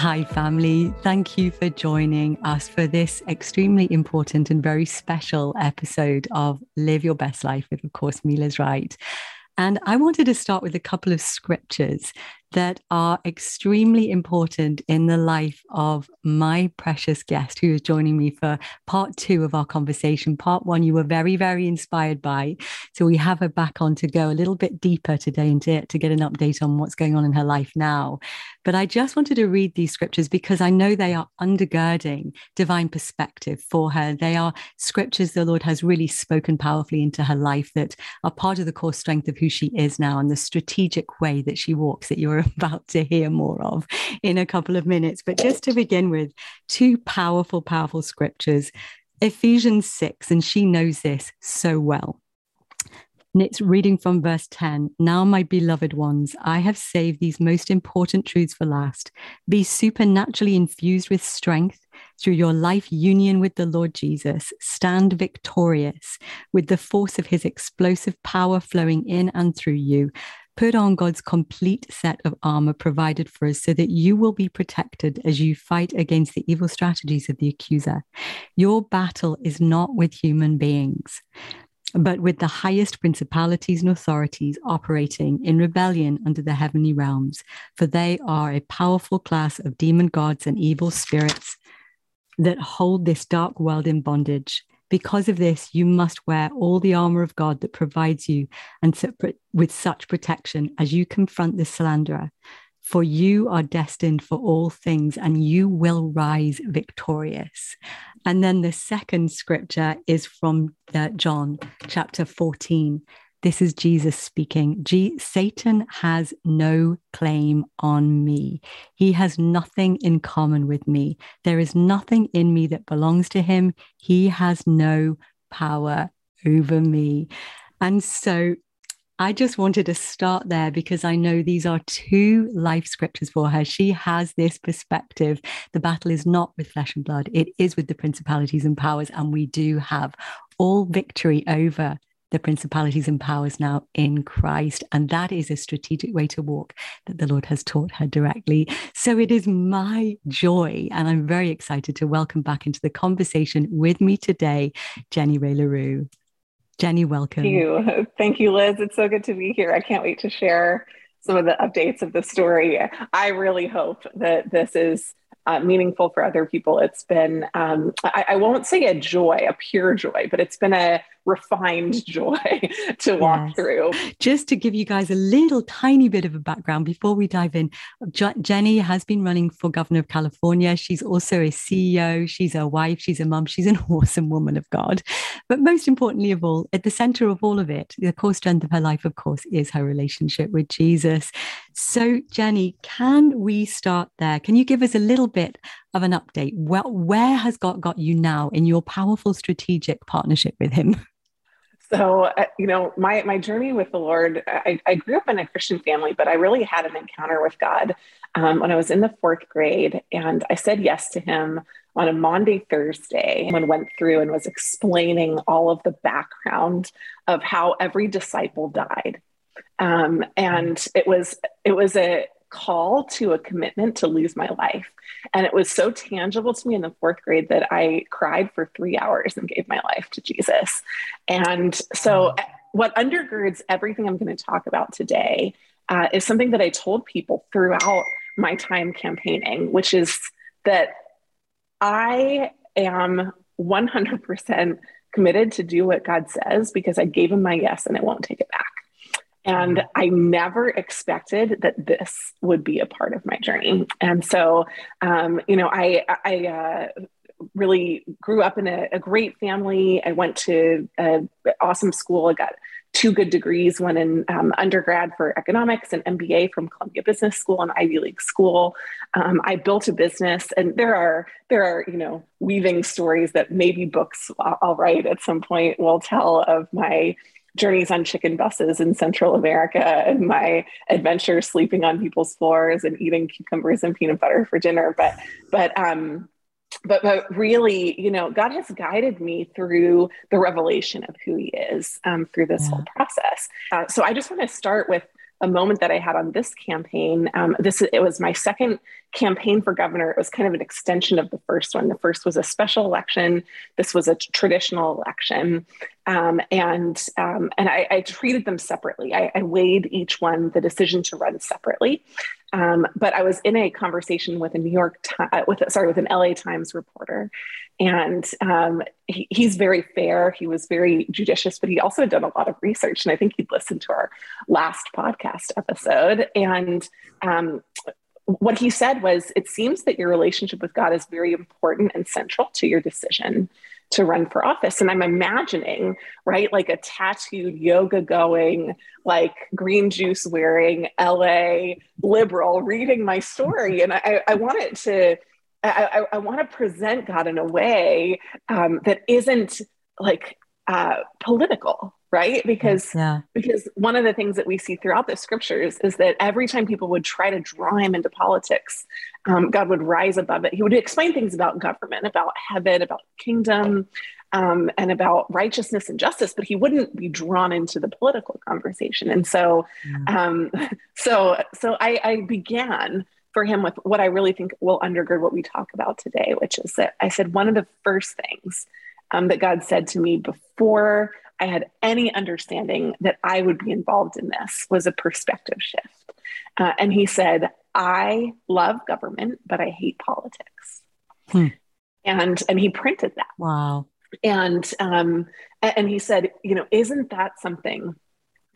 Hi, family. Thank you for joining us for this extremely important and very special episode of Live Your Best Life with, of course, Mila's Right. And I wanted to start with a couple of scriptures that are extremely important in the life of my precious guest who is joining me for part two of our conversation. Part one, you were very, very inspired by. So we have her back on to go a little bit deeper today and to, to get an update on what's going on in her life now. But I just wanted to read these scriptures because I know they are undergirding divine perspective for her. They are scriptures the Lord has really spoken powerfully into her life that are part of the core strength of who she is now and the strategic way that she walks that you're about to hear more of in a couple of minutes. But just to begin with, two powerful, powerful scriptures Ephesians 6, and she knows this so well. And it's reading from verse 10. Now, my beloved ones, I have saved these most important truths for last. Be supernaturally infused with strength through your life union with the Lord Jesus. Stand victorious with the force of his explosive power flowing in and through you put on God's complete set of armor provided for us so that you will be protected as you fight against the evil strategies of the accuser. Your battle is not with human beings. But with the highest principalities and authorities operating in rebellion under the heavenly realms, for they are a powerful class of demon gods and evil spirits that hold this dark world in bondage. Because of this, you must wear all the armor of God that provides you and with such protection as you confront the slanderer. For you are destined for all things and you will rise victorious. And then the second scripture is from uh, John chapter 14. This is Jesus speaking. G- Satan has no claim on me. He has nothing in common with me. There is nothing in me that belongs to him. He has no power over me. And so I just wanted to start there because I know these are two life scriptures for her. She has this perspective. The battle is not with flesh and blood, it is with the principalities and powers. And we do have all victory over the principalities and powers now in Christ. And that is a strategic way to walk that the Lord has taught her directly. So it is my joy, and I'm very excited to welcome back into the conversation with me today, Jenny Rae Le Roux. Jenny, welcome. Thank you. Thank you, Liz. It's so good to be here. I can't wait to share some of the updates of the story. I really hope that this is uh, meaningful for other people. It's been, um, I, I, won't say a joy, a pure joy, but it's been a refined joy to walk yes. through. Just to give you guys a little tiny bit of a background before we dive in, Jenny has been running for governor of California. She's also a CEO, she's a wife, she's a mum, she's an awesome woman of God. But most importantly of all, at the center of all of it, the core strength of her life, of course, is her relationship with Jesus. So, Jenny, can we start there? Can you give us a little bit of an update? Well, where has God got you now in your powerful strategic partnership with Him? So, uh, you know, my, my journey with the Lord, I, I, grew up in a Christian family, but I really had an encounter with God um, when I was in the fourth grade. And I said yes to Him on a Monday, Thursday, and went through and was explaining all of the background of how every disciple died. Um, and it was, it was a, call to a commitment to lose my life. And it was so tangible to me in the fourth grade that I cried for three hours and gave my life to Jesus. And so, what undergirds everything I'm going to talk about today uh, is something that I told people throughout my time campaigning, which is that I am 100% committed to do what God says because I gave him my yes and I won't take it back. And mm-hmm. I never expected that this would be a part of my journey. And so, um, you know, I, I uh, really grew up in a, a, great family. I went to an awesome school. I got two good degrees, one in um, undergrad for economics and MBA from Columbia Business School and Ivy League school. Um, I built a business, and there are there are you know weaving stories that maybe books I'll write at some point will tell of my journeys on chicken buses in Central America and my adventures sleeping on people's floors and eating cucumbers and peanut butter for dinner. But but um but but really, you know, God has guided me through the revelation of who He is um, through this yeah. whole process. Uh, so I just want to start with a moment that I had on this campaign. Um, this it was my second campaign for governor. It was kind of an extension of the first one. The first was a special election. This was a traditional election, um, and um, and I, I, treated them separately. I, I, weighed each one the decision to run separately. Um, but I was in a conversation with a New York uh, with sorry with an LA Times reporter, and um, he, he's very fair. He was very judicious, but he also had done a lot of research. And I think he'd listened to our last podcast episode. And um, what he said was, it seems that your relationship with God is very important and central to your decision to run for office. And I'm imagining, right, like a tattooed, yoga going, like green juice wearing LA liberal reading my story. And I, I want it to I, I, want to present God in a way um, that isn't like uh, political, right? Because yeah. because one of the things that we see throughout the scriptures is that every time people would try to draw him into politics, um, God would rise above it. He would explain things about government, about heaven, about kingdom, um, and about righteousness and justice, but he wouldn't be drawn into the political conversation. And so, mm. um, so so I, I began for him with what I really think will undergird what we talk about today, which is that I said one of the first things um, that God said to me before I had any understanding that I would be involved in this was a perspective shift. Uh, and he said, I love government, but I hate politics. Hmm. And, and he printed that. Wow. And, um, and he said, you know, isn't that something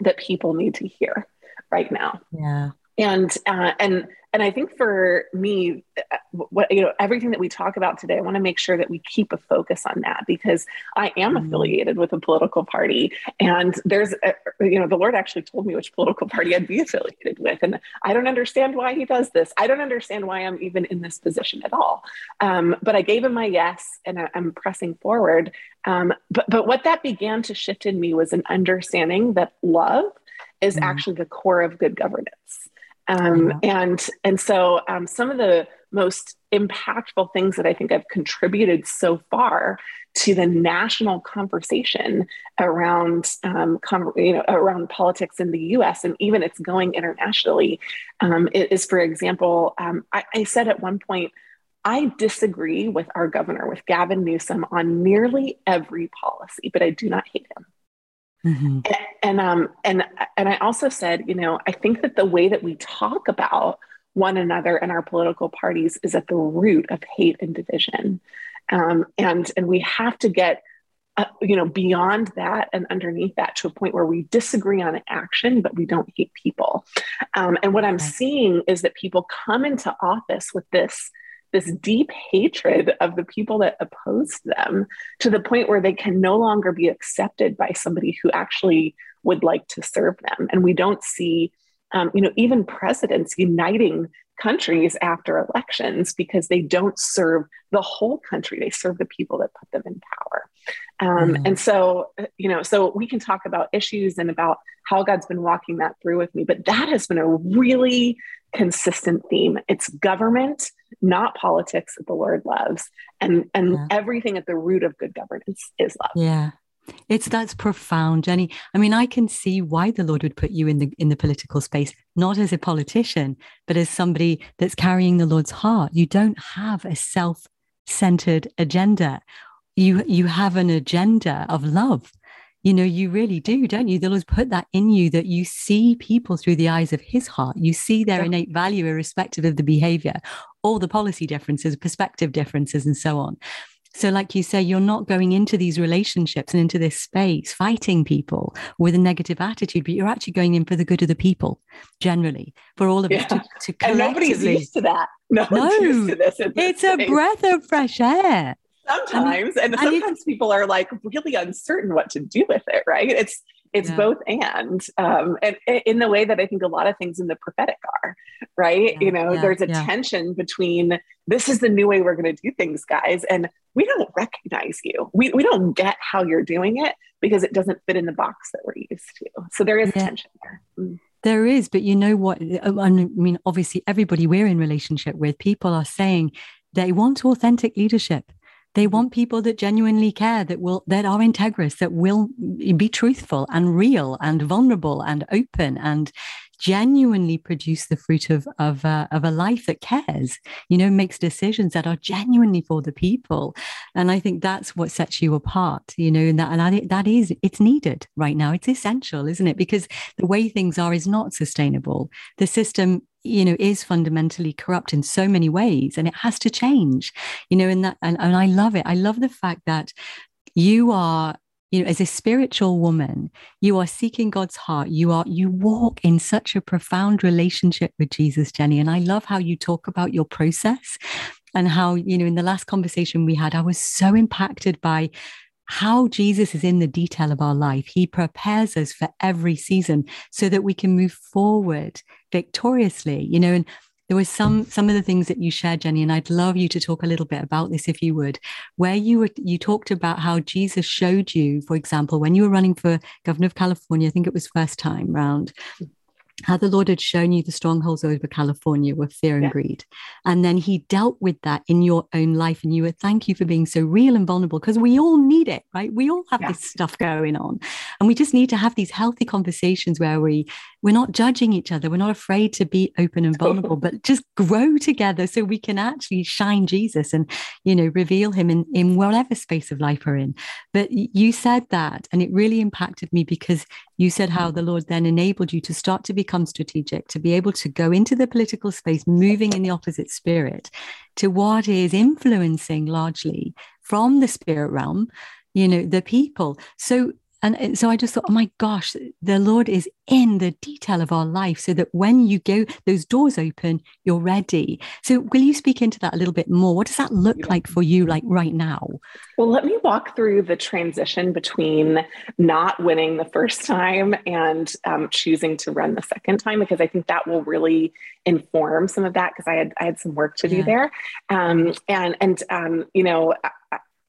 that people need to hear right now? Yeah and uh, and and I think for me, uh, what you know, everything that we talk about today, I want to make sure that we keep a focus on that because I am mm-hmm. affiliated with a political party, and there's, a, you know, the Lord actually told me which political party I'd be affiliated with, and I don't understand why He does this. I don't understand why I'm even in this position at all. Um, but I gave Him my yes, and I, am pressing forward. Um, but but what that began to shift in me was an understanding that love is mm-hmm. actually the core of good governance. Um, yeah. And and so um, some of the most impactful things that I think I've contributed so far to the national conversation around um, you know around politics in the U.S. and even it's going internationally um, is, for example, um, I, I said at one point. I disagree with our governor, with Gavin Newsom, on nearly every policy, but I do not hate him. Mm-hmm. And, and um and and I also said, you know, I think that the way that we talk about one another and our political parties is at the root of hate and division, um, and and we have to get. Uh, you know, beyond that and underneath that to a point where we disagree on action, but we don't hate people. Um, and what I'm seeing is that people come into office with this this deep hatred of the people that opposed them to the point where they can no longer be accepted by somebody who actually would like to serve them. And we don't see, um, you know, even presidents uniting countries after elections because they don't serve the whole country they serve the people that put them in power um, mm-hmm. and so you know so we can talk about issues and about how god's been walking that through with me but that has been a really consistent theme it's government not politics that the Lord loves. And and yeah. everything at the root of good governance is love. Yeah. It's that's profound, Jenny. I mean, I can see why the Lord would put you in the in the political space, not as a politician, but as somebody that's carrying the Lord's heart. You don't have a self-centered agenda. You you have an agenda of love you know, you really do, don't you? The Lord's put that in you that you see people through the eyes of his heart. You see their yeah. innate value, irrespective of the behavior, all the policy differences, perspective differences, and so on. So, like you say, you're not going into these relationships and into this space fighting people with a negative attitude, but you're actually going in for the good of the people generally, for all of yeah. us to, to collectively. And nobody's used to that. No, no it's a breath of fresh air sometimes and, and sometimes people are like really uncertain what to do with it right it's it's yeah. both and, um, and in the way that I think a lot of things in the prophetic are, right? Yeah, you know, yeah, there's a tension between this is the new way we're going to do things, guys, and we don't recognize you. We we don't get how you're doing it because it doesn't fit in the box that we're used to. So there is tension there. Mm. There is, but you know what? Uh, I mean, obviously, everybody we're in relationship with, people are saying they want authentic leadership they mm-hmm. want people that genuinely care, that will that are integrous, that will be truthful and real and vulnerable and open and genuinely produce the fruit of of, uh, of a life that cares you know makes decisions that are genuinely for the people. And i think that's what sets you apart you know and that and that is it's needed right now. It's essential isn't it? Because the way things are is not sustainable. The system you know is fundamentally corrupt in so many ways and it has to change you know and that and, and i love it. I love the fact that you are you know as a spiritual woman you are seeking god's heart you are you walk in such a profound relationship with jesus jenny and i love how you talk about your process and how you know in the last conversation we had i was so impacted by how Jesus is in the detail of our life. He prepares us for every season so that we can move forward victoriously, you know, and there was some some of the things that you shared jenny and i'd love you to talk a little bit about this if you would where you were you talked about how jesus showed you for example when you were running for governor of california i think it was first time round how the Lord had shown you the strongholds over California were fear and yeah. greed. And then he dealt with that in your own life. And you were, thank you for being so real and vulnerable because we all need it, right? We all have yeah. this stuff going on. And we just need to have these healthy conversations where we, we're not judging each other. We're not afraid to be open and vulnerable, but just grow together so we can actually shine Jesus and, you know, reveal him in, in whatever space of life we're in. But you said that, and it really impacted me because you said how the Lord then enabled you to start to become strategic, to be able to go into the political space, moving in the opposite spirit to what is influencing largely from the spirit realm, you know, the people. So and so I just thought, oh my gosh, the Lord is in the detail of our life so that when you go, those doors open, you're ready. So will you speak into that a little bit more? What does that look like for you, like right now? Well, let me walk through the transition between not winning the first time and um, choosing to run the second time, because I think that will really inform some of that because I had I had some work to do yeah. there. Um, and and um, you know,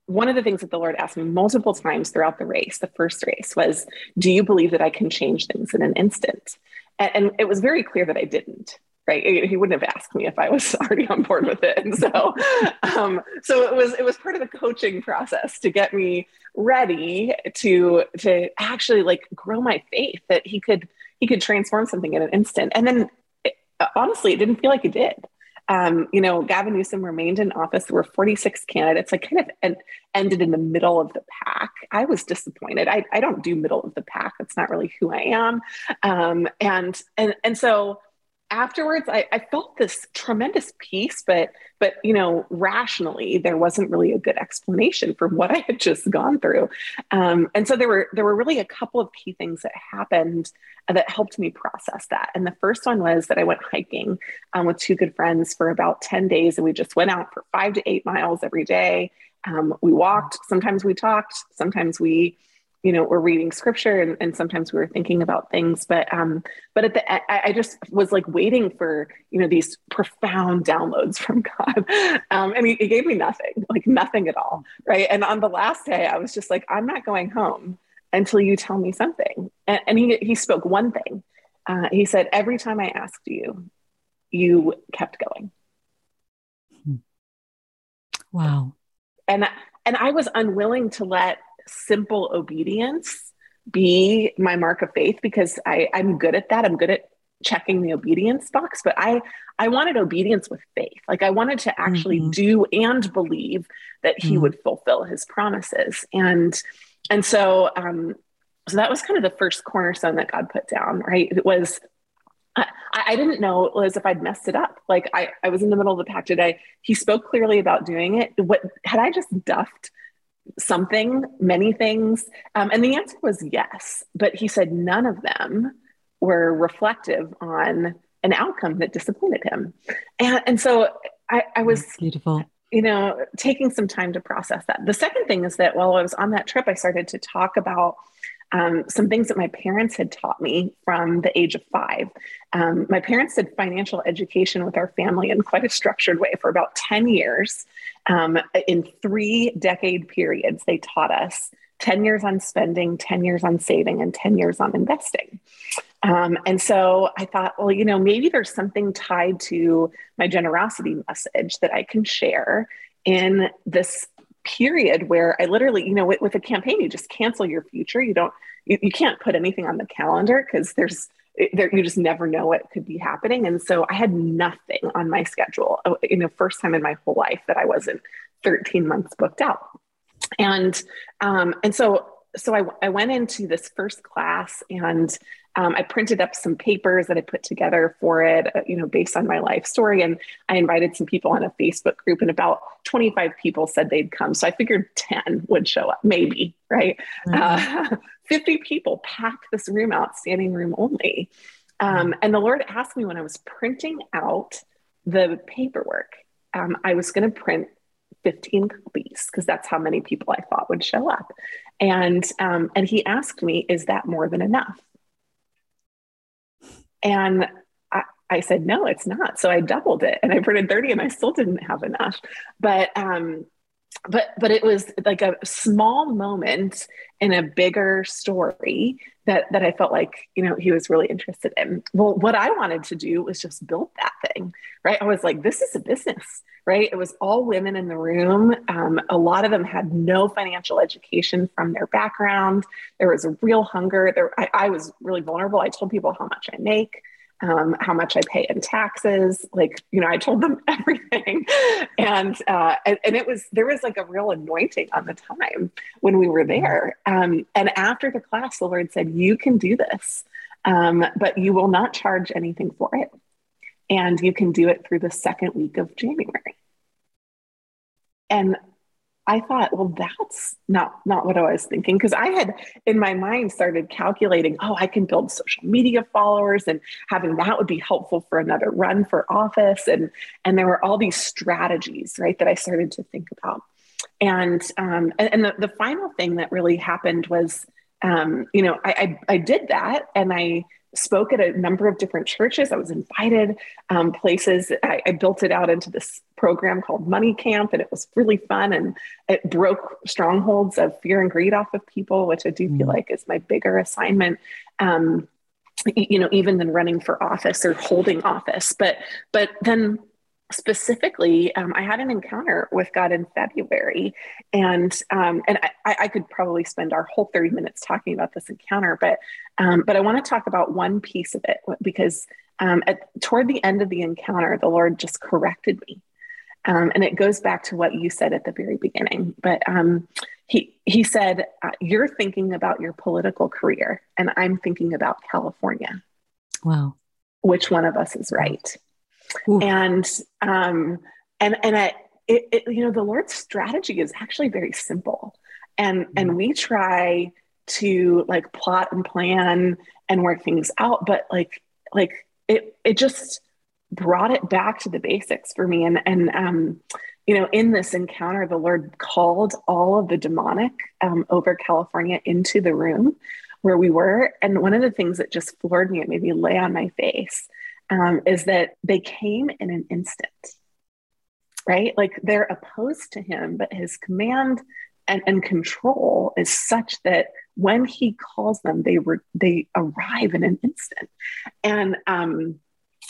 one of the things that the Lord asked me multiple times throughout the race, the first race, was, Do you believe that I can change things in an instant? And, and, it was very clear that I didn't. Right, he wouldn't have asked me if I was already on board with it, and so, um, so it was it was part of the coaching process to get me ready to to actually like grow my faith that he could he could transform something in an instant, and then it, honestly, it didn't feel like it did. Um, you know, Gavin Newsom remained in office. There were 46 candidates. I kind of en- ended in the middle of the pack. I was disappointed. I, I don't do middle of the pack. That's not really who I am. Um, and and and so afterwards I, I, felt this tremendous peace but but you know rationally there wasn't really a good explanation for what i had just gone through. Um, and so there were there were really a couple of key things that happened that helped me process that. And the first one was that i went hiking um, with two good friends for about 10 days and we just went out for five to eight miles every day. Um, we walked sometimes we talked sometimes we you know we're reading scripture and, and sometimes we were thinking about things but um but at the I, I just was like waiting for you know these profound downloads from god. Um and he, he gave me nothing like nothing at all right? And on the last day i was just like i'm not going home until you tell me something. And, and he he spoke one thing. Uh, he said every time i asked you you kept going. Wow. And and i was unwilling to let simple obedience be my mark of faith because I, I'm good at that. I'm good at checking the obedience box, but I I wanted obedience with faith. Like I wanted to actually mm-hmm. do and believe that he mm-hmm. would fulfill his promises. And and so um so that was kind of the first cornerstone that God put down, right? It was I, I didn't know Liz if I'd messed it up. Like I, I was in the middle of the pack today. He spoke clearly about doing it. What had I just duffed something, many things? Um, and the answer was yes. But he said none of them were reflective on an outcome that disappointed him. And, and so I, I was That's beautiful. You know, taking some time to process that. The second thing is that while I was on that trip, I started to talk about um, some things that my parents had taught me from the age of five. Um, my parents did financial education with our family in quite a structured way for about 10 years. Um, in three decade periods, they taught us 10 years on spending, 10 years on saving, and 10 years on investing. Um, and so I thought, well, you know, maybe there's something tied to my generosity message that I can share in this period where I literally, you know, with, with a campaign, you just cancel your future. You don't, you, you can't put anything on the calendar because there's, there, you just never know what could be happening. And so I had nothing on my schedule, oh, you know, first time in my whole life that I wasn't 13 months booked out. And, um, and so, so I, I went into this first class and um, I printed up some papers that I put together for it, uh, you know, based on my life story. And I invited some people on a Facebook group, and about 25 people said they'd come. So I figured 10 would show up, maybe, right? Mm-hmm. Uh, 50 people packed this room out, standing room only. Um, and the Lord asked me when I was printing out the paperwork, um, I was going to print 15 copies because that's how many people I thought would show up. And um, and he asked me, "Is that more than enough?" And I, I said, no, it's not. So I doubled it and I printed 30 and I still didn't have enough. But um, but but it was like a small moment in a bigger story that that I felt like you know he was really interested in. Well, what I wanted to do was just build that thing, right? I was like, this is a business, right? It was all women in the room. Um, a lot of them had no financial education from their background. There was a real hunger. There, I, I was really vulnerable. I told people how much I make um, how much I pay in taxes. Like, you know, I told them everything. And, uh, and, and, it was, there was like a real anointing on the time when we were there. Um, and after the class, the Lord said, You can do this, um, but you will not charge anything for it. And you can do it through the second week of January. And I thought, well, that's not not what I was thinking. Because I had in my mind started calculating, oh, I can build social media followers and having that would be helpful for another run for office, and and there were all these strategies, right, that I started to think about, and um, and, and the, the final thing that really happened was, um, you know, I, I I did that and I spoke at a number of different churches. I was invited um, places. I, I, built it out into this program called Money Camp, and it was really fun. And it broke strongholds of fear and greed off of people, which I do feel mm. like is my bigger assignment. Um, you know, even than running for office or holding office. But but then specifically, um, I had an encounter with God in February, and um, and I, I, could probably spend our whole thirty minutes talking about this encounter, but um, but I want to talk about one piece of it because um, at, toward the end of the encounter, the Lord just corrected me, um, and it goes back to what you said at the very beginning. But um, he he said, uh, "You're thinking about your political career, and I'm thinking about California." Wow, which one of us is right? Ooh. and um, and and I, it, it, you know, the Lord's strategy is actually very simple, and mm-hmm. and we try to like plot and plan and work things out, but like like it it just brought it back to the basics for me, and and um, you know, in this encounter, the Lord called all of the demonic um, over California into the room where we were, and one of the things that just floored me, it made me lay on my face um, is that they came in an instant, right? Like they're opposed to him, but his command and, and control is such that when he calls them, they were they arrive in an instant. And um,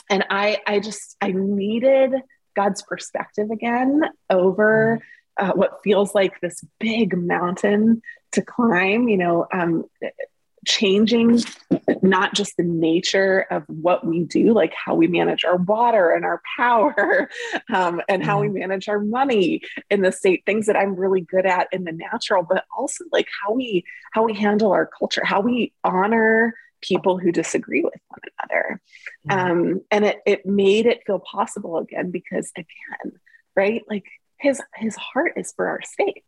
and I I just I needed God's perspective again over uh, what feels like this big mountain to climb. You know, um, changing not just the nature of what we do, like how we manage our water and our power, um, and how we manage our money in the state, things that I'm really good at in the natural, but also like how we how we handle our culture, how we honor people who disagree with one another. Um, and it it made it feel possible again because again, right? Like his his heart is for our state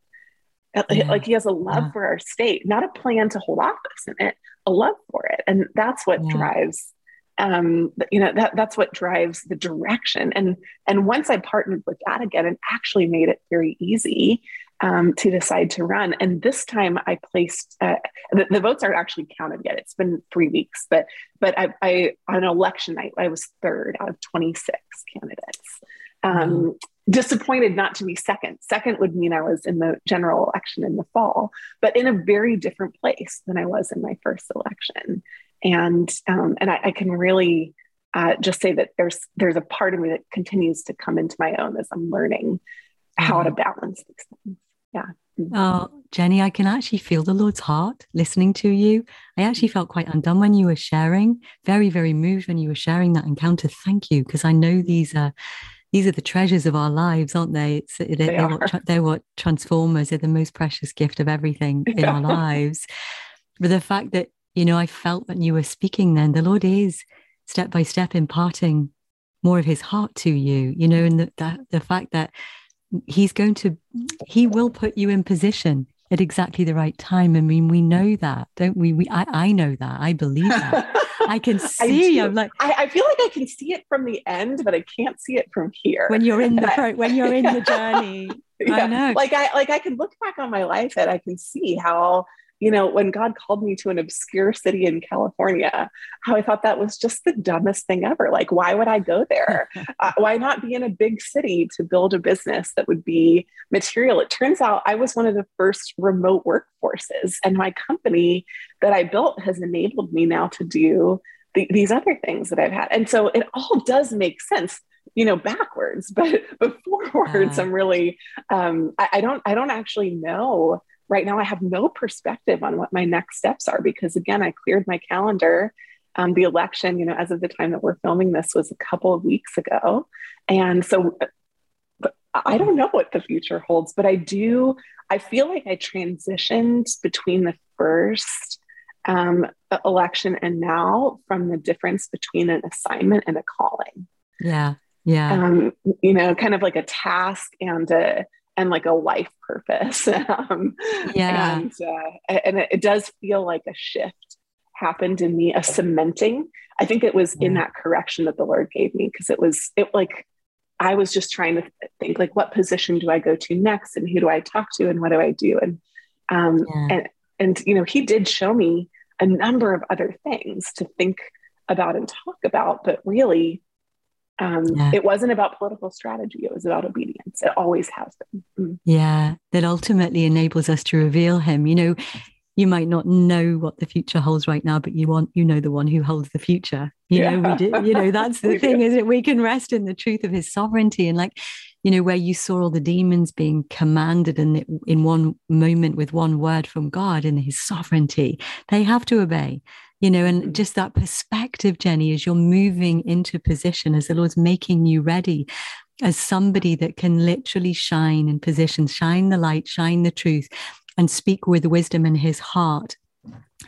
yeah. Like he has a love yeah. for our state, not a plan to hold office in it, a love for it. And that's what yeah. drives um you know that that's what drives the direction and and once i partnered with that again and actually made it very easy um, to decide to run. And this time I placed, uh, the, the, votes aren't actually counted yet. It's been three weeks, but, but I, I on election night, I was third out of 26 candidates. Um. Disappointed not to be second. Second would mean I was in the general election in the fall, but in a very different place than I was in my first election. And, um, and I, I can really, uh, just say that there's there's a part of me that continues to come into my own as I'm learning how to mm-hmm. balance these things. Yeah. Oh, Jenny, I can actually feel the Lord's heart listening to you. I actually felt quite undone when you were sharing, very, very moved when you were sharing that encounter. Thank you, because I know these are these are the treasures of our lives, aren't they? It's, they they're, are. What, they're what transform us. They're the most precious gift of everything in yeah. our lives. But the fact that, you know, I felt when you were speaking then, the Lord is step by step imparting more of his heart to you, you know, and the, the, the fact that he's going to, he will put you in position at exactly the right time. I mean, we know that, don't we? We, I, I know that. I believe that. I can see. I am like, I, I, feel like I can see it from the end, but I can't see it from here. When you're in the when you're in the journey, yeah. I know. Like I like I can look back on my life and I can see how you know, when God called me to an obscure city in California, how I thought that was just the dumbest thing ever. Like, why would I go there? uh, why not be in a big city to build a business that would be material? It turns out I was one of the first remote workforces, and my company that I built has enabled me now to do the, these other things that I've had. And so it all does make sense you know backwards but but forwards uh, i'm really um I, I don't i don't actually know right now I have no perspective on what my next steps are because again, I cleared my calendar. Um, the election, you know, as of the time that we're filming this was a couple of weeks ago. And so I don't know what the future holds, but I do, I feel like I transitioned between the first um, election and now from the difference between an assignment and a calling. Yeah. Yeah. Um, you know, kind of like a task and a, and like a life purpose. um, yeah. And, uh, and it, does feel like a shift happened in me, a cementing. I think it was yeah. in that correction that the Lord gave me because it was, it like, I was just trying to think like, what position do I go to next and who do I talk to and what do I do? And, um, yeah. and, and, you know, he did show me a number of other things to think about and talk about, but really um, yeah. It wasn't about political strategy, it was about obedience. It always has been. Mm. Yeah, that ultimately enables us to reveal Him. You know, you might not know what the future holds right now, but you want you know the one who holds the future. You yeah. know, we do. You know, that's the thing, is it? We can rest in the truth of His sovereignty, and like, you know, where you saw all the demons being commanded, and in one moment with one word from God in His sovereignty, they have to obey you know, and mm-hmm. just that perspective, Jenny, as you're moving into position, as the Lord's making you ready as somebody that can literally shine in position, shine the light, shine the truth, and speak with wisdom in his heart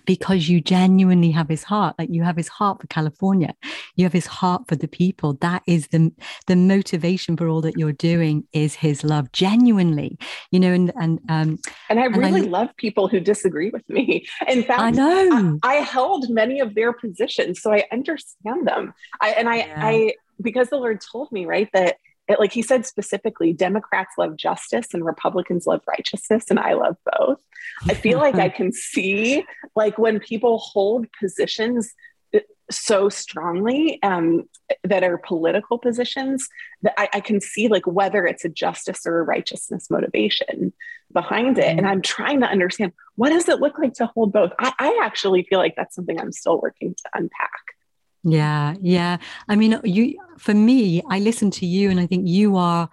because you genuinely have his heart like you have his heart for california. You have his heart for the people. That is the the motivation for all that you're doing is his love genuinely you know and and um and i really and love people who disagree with me. In fact i know. I, I, held many of their positions so i understand them. I and i yeah. i because the lord told me right that it, like he said specifically, Democrats love justice and Republicans love righteousness, and I love both. I feel like I can see like when people hold positions so strongly um, that are political positions that I, I, can see like whether it's a justice or a righteousness motivation behind it. And mm-hmm. I'm trying to understand what does it look like to hold both? I, I actually feel like that's something I'm still working to unpack. Yeah, yeah. I mean, you for me, I listen to you and I think you are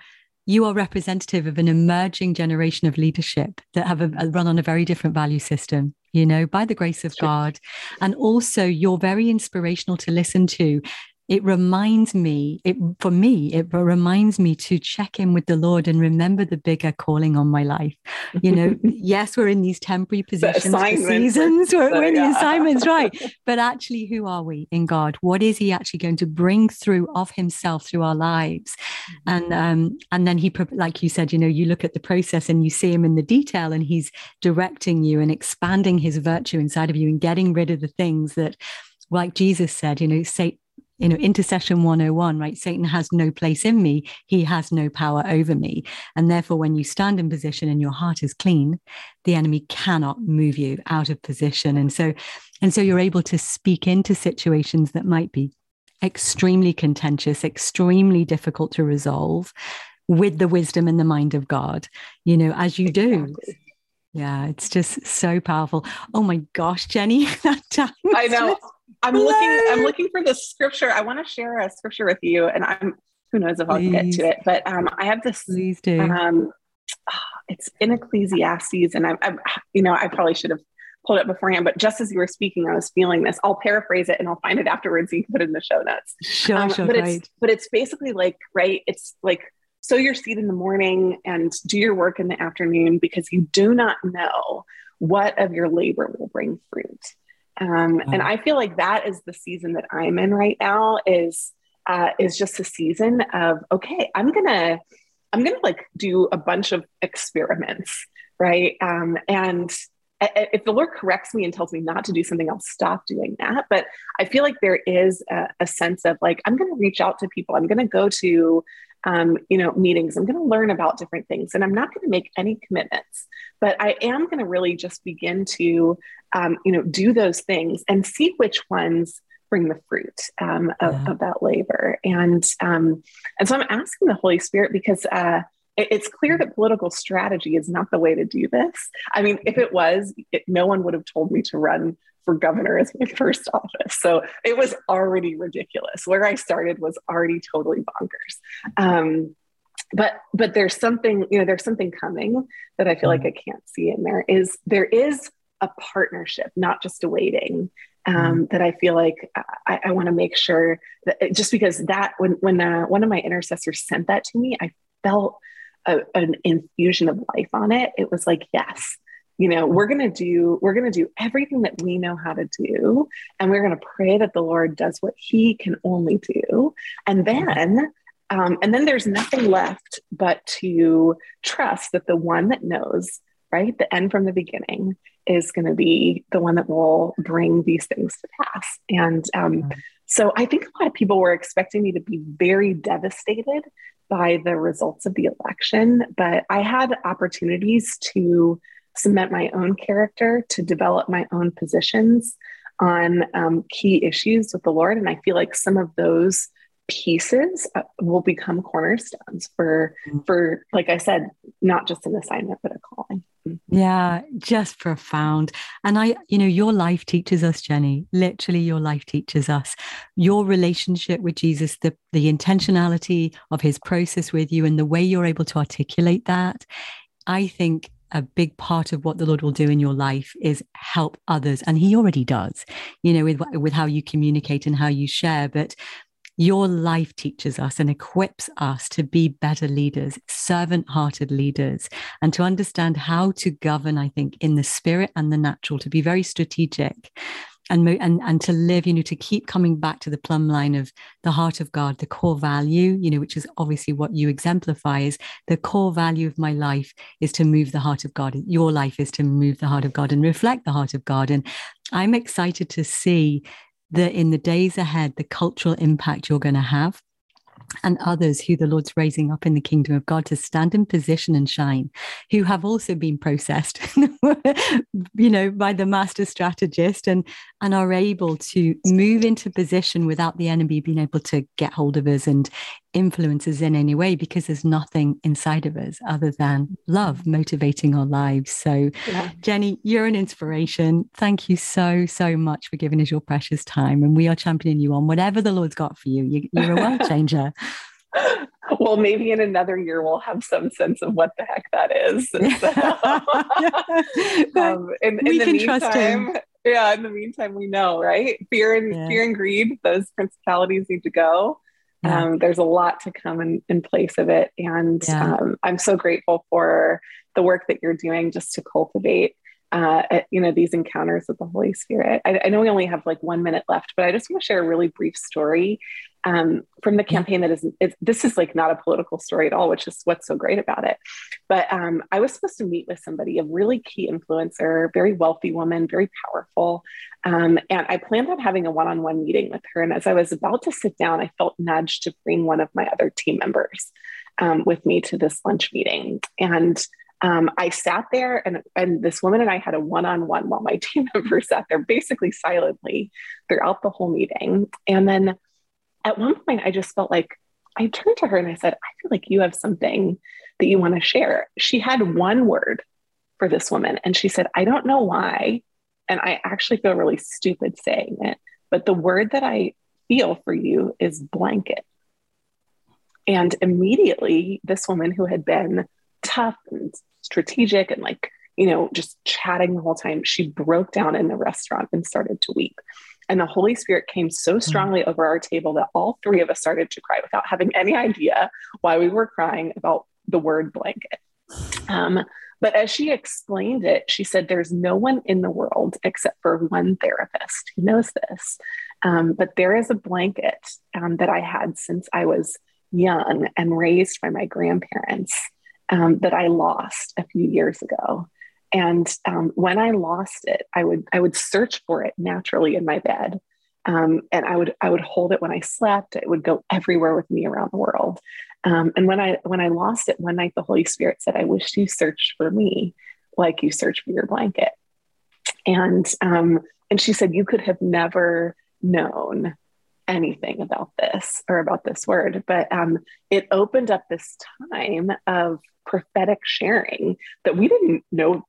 you are representative of an emerging generation of leadership that have a, a run on a very different value system you know, by the grace of God. And also, you're very inspirational to listen to it reminds me it for me it reminds me to check in with the lord and remember the bigger calling on my life. You know yes we're in these temporary positions for seasons. We're, so, we're in yeah. the assignments right. But actually who are we in god? What is he actually going to bring through of himself through our lives? Mm-hmm. and um and then he like you said you know you look at the process and you see him in the detail and he's directing you and expanding his virtue inside of you and getting rid of the things that like jesus said you know say you know intercession 101 right? Satan has no place in me. He has no power over me. And therefore when you stand in position and your heart is clean the enemy cannot move you out of position. And so and so you're able to speak into situations that might be extremely contentious extremely difficult to resolve with the wisdom and the mind of god. You know as you do yeah it's just so powerful oh my gosh jenny that time i know I'm looking. I'm looking for the scripture. I want to share a scripture with you, and I'm. Who knows if I'll Please. get to it? But um, I have this. Please do. Um, it's in Ecclesiastes, and I'm, I'm. You know, I probably should have pulled it beforehand, but just as you were speaking, I was feeling this. I'll paraphrase it and I'll find it afterwards. You can put it in the show notes. Sure, um, sure, but right. it's but it's basically like right. It's like sow your seed in the morning and do your work in the afternoon because you do not know what of your labor will bring fruit. Um, and I feel like that is the season that I'm in right now is uh, is just a season of okay, I'm gonna I'm gonna like do a bunch of experiments, right? Um, and if the Lord corrects me and tells me not to do something, I'll stop doing that. But I feel like there is a, a sense of like I'm going to reach out to people. I'm going to go to um, you know meetings. I'm going to learn about different things, and I'm not going to make any commitments. But I am going to really just begin to um, you know, do those things and see which ones bring the fruit um, of, yeah. of, that labor. And um, and so I'm asking the Holy Spirit because uh, it, it's clear that political strategy is not the way to do this. I mean, if it was, it, no one would have told me to run for governor as my first office. So it was already ridiculous. Where I started was already totally bonkers. Um, but but there's something you know there's something coming that I feel like I can't see in there. Is there is a partnership, not just a waiting. Um, mm-hmm. that I feel like I, I want to make sure that just because that when when uh, one of my intercessors sent that to me, I felt a, an infusion of life on it. It was like, yes, you know, we're gonna do we're gonna do everything that we know how to do, and we're gonna pray that the Lord does what He can only do, and then. Um, and then there's nothing left but to trust that the one that knows, right, the end from the beginning, is going to be the one that will bring these things to pass. And um, so I think a lot of people were expecting me to be very devastated by the results of the election, but I had opportunities to cement my own character, to develop my own positions on um, key issues with the Lord. And I feel like some of those pieces uh, will become cornerstones for mm. for like i said not just an assignment but a calling yeah just profound and i you know your life teaches us jenny literally your life teaches us your relationship with jesus the the intentionality of his process with you and the way you're able to articulate that i think a big part of what the Lord will do in your life is help others. And He already does, you know, with, with how you communicate and how you share. But your life teaches us and equips us to be better leaders, servant hearted leaders, and to understand how to govern, I think, in the spirit and the natural, to be very strategic. And, and and to live, you know, to keep coming back to the plumb line of the heart of God, the core value, you know, which is obviously what you exemplify is the core value of my life is to move the heart of God. Your life is to move the heart of God and reflect the heart of God. And I'm excited to see that in the days ahead, the cultural impact you're going to have and others who the Lord's raising up in the kingdom of God to stand in position and shine, who have also been processed, you know, by the master strategist and and are able to move into position without the enemy being able to get hold of us and influence us in any way because there's nothing inside of us other than love motivating our lives. So, yeah. Jenny, you're an inspiration. Thank you so, so much for giving us your precious time. And we are championing you on whatever the Lord's got for you. you you're a world changer. well, maybe in another year we'll have some sense of what the heck that is. So, um, in, we in can meantime, trust him. Yeah, in the meantime, we know, right? Fear and yeah. fear and greed; those principalities need to go. Yeah. Um, there's a lot to come in, in place of it, and yeah. um, I'm so grateful for the work that you're doing just to cultivate uh, you know these encounters with the holy spirit I, I, know we only have like one minute left but i just want to share a really brief story um, from the campaign that is this is like not a political story at all, which is what's so great about it. But um, I was supposed to meet with somebody, a really key influencer, very wealthy woman, very powerful. Um, and I planned on having a one on one meeting with her. And as I was about to sit down, I felt nudged to bring one of my other team members um, with me to this lunch meeting. And um, I sat there and, and this woman and I had a one on one while my team members sat there basically silently throughout the whole meeting. And then at one point, I just felt like I turned to her and I said, I feel like you have something that you want to share. She had one word for this woman and she said, I don't know why. And I actually feel really stupid saying it, but the word that I feel for you is blanket. And immediately, this woman who had been tough and strategic and like, you know, just chatting the whole time, she broke down in the restaurant and started to weep. And the Holy Spirit came so hmm. strongly over our table that all three of us started to cry without having any idea why we were crying about the word blanket. Um, but as she explained it, she said, There's no one in the world except for one therapist who knows this. Um, but there is a blanket um, that I had since I was young and raised by my grandparents um, that I lost a few years ago. And um, when I lost it, I would I would search for it naturally in my bed, um, and I would I would hold it when I slept. It would go everywhere with me around the world. Um, and when I when I lost it one night, the Holy Spirit said, "I wish you searched for me like you search for your blanket." And um, and she said, "You could have never known anything about this or about this word, but um, it opened up this time of prophetic sharing that we didn't know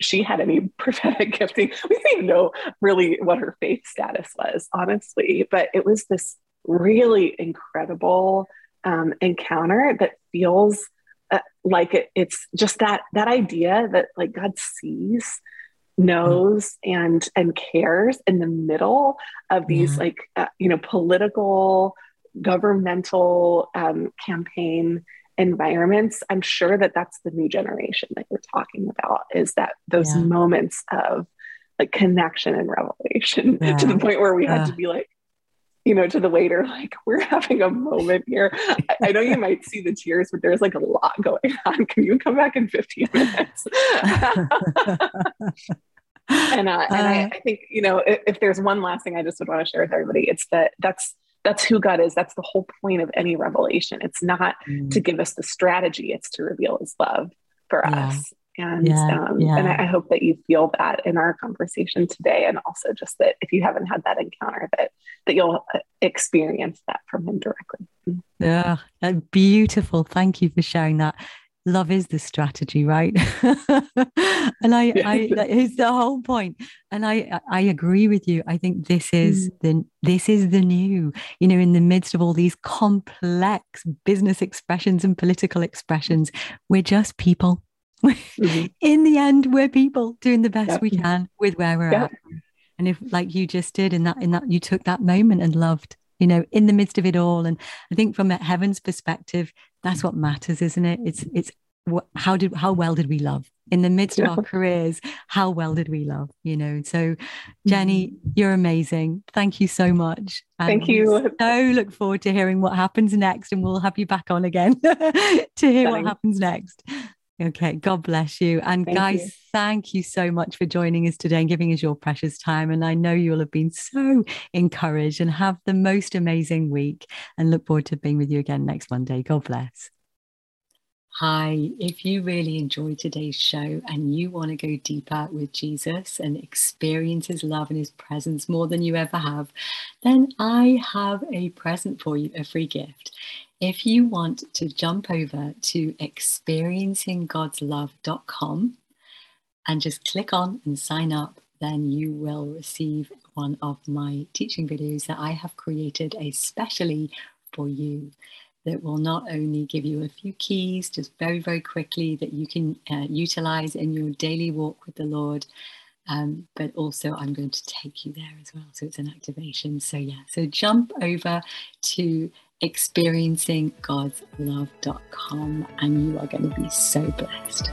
she had any prophetic gifting. We didn't even know really what her faith status was, honestly. But it was this really incredible um, encounter that feels uh, like it, it's just that that idea that like God sees, knows, and and cares in the middle of these yeah. like uh, you know political governmental um, campaign environments i'm sure that that's the new generation that you're talking about is that those yeah. moments of like connection and revelation yeah. to the point where we had to be like you know to the waiter like we're having a moment here I, I, know you might see the tears but there's like a lot going on can you come back in 15 minutes and, uh, and I, uh. I, think you know if, if there's one last thing i just would want to share with everybody it's that that's that's who God is. That's the whole point of any revelation. It's not mm. to give us the strategy, it's to reveal his love for yeah. us. And yeah, um, yeah. and I, hope that you feel that in our conversation today, and also just that if you haven't had that encounter, that that you'll uh, experience that from him directly. Yeah, beautiful. Thank you for sharing that love is the strategy, right? and I. I that is the whole point. And I, I agree with you. I think this is mm. the this is the new. You know, in the midst of all these complex business expressions and political expressions, we're just people. Mm-hmm. in the end, we're people doing the best yep. we can with where we're yep. at. And if, like you just did, in that, in that, you took that moment and loved you know in the midst of it all and i think from a heaven's perspective that's what matters isn't it? It's it's how did how well did we love? In the midst yeah. of our careers how well did we love you know? So jenny mm-hmm. you're amazing. Thank you so much. And thank you. so look forward to hearing what happens next and we'll have you back on again to hear Thanks. what happens next Okay, God bless you. And thank guys, you. thank you so much for joining us today and giving us your precious time. And I know you will have been so encouraged and have the most amazing week. And look forward to being with you again next Monday. God bless. Hi, if you really enjoyed today's show and you want to go deeper with Jesus and experience his love and his presence more than you ever have, then I have a present for you, a free gift. If you want to jump over to experiencinggodslove.com and just click on and sign up, then you will receive one of my teaching videos that I have created especially for you that will not only give you a few keys just very, very quickly that you can uh, utilize in your daily walk with the Lord. Um, but also, I'm going to take you there as well. So it's an activation. So, yeah, so jump over to experiencinggodslove.com and you are going to be so blessed.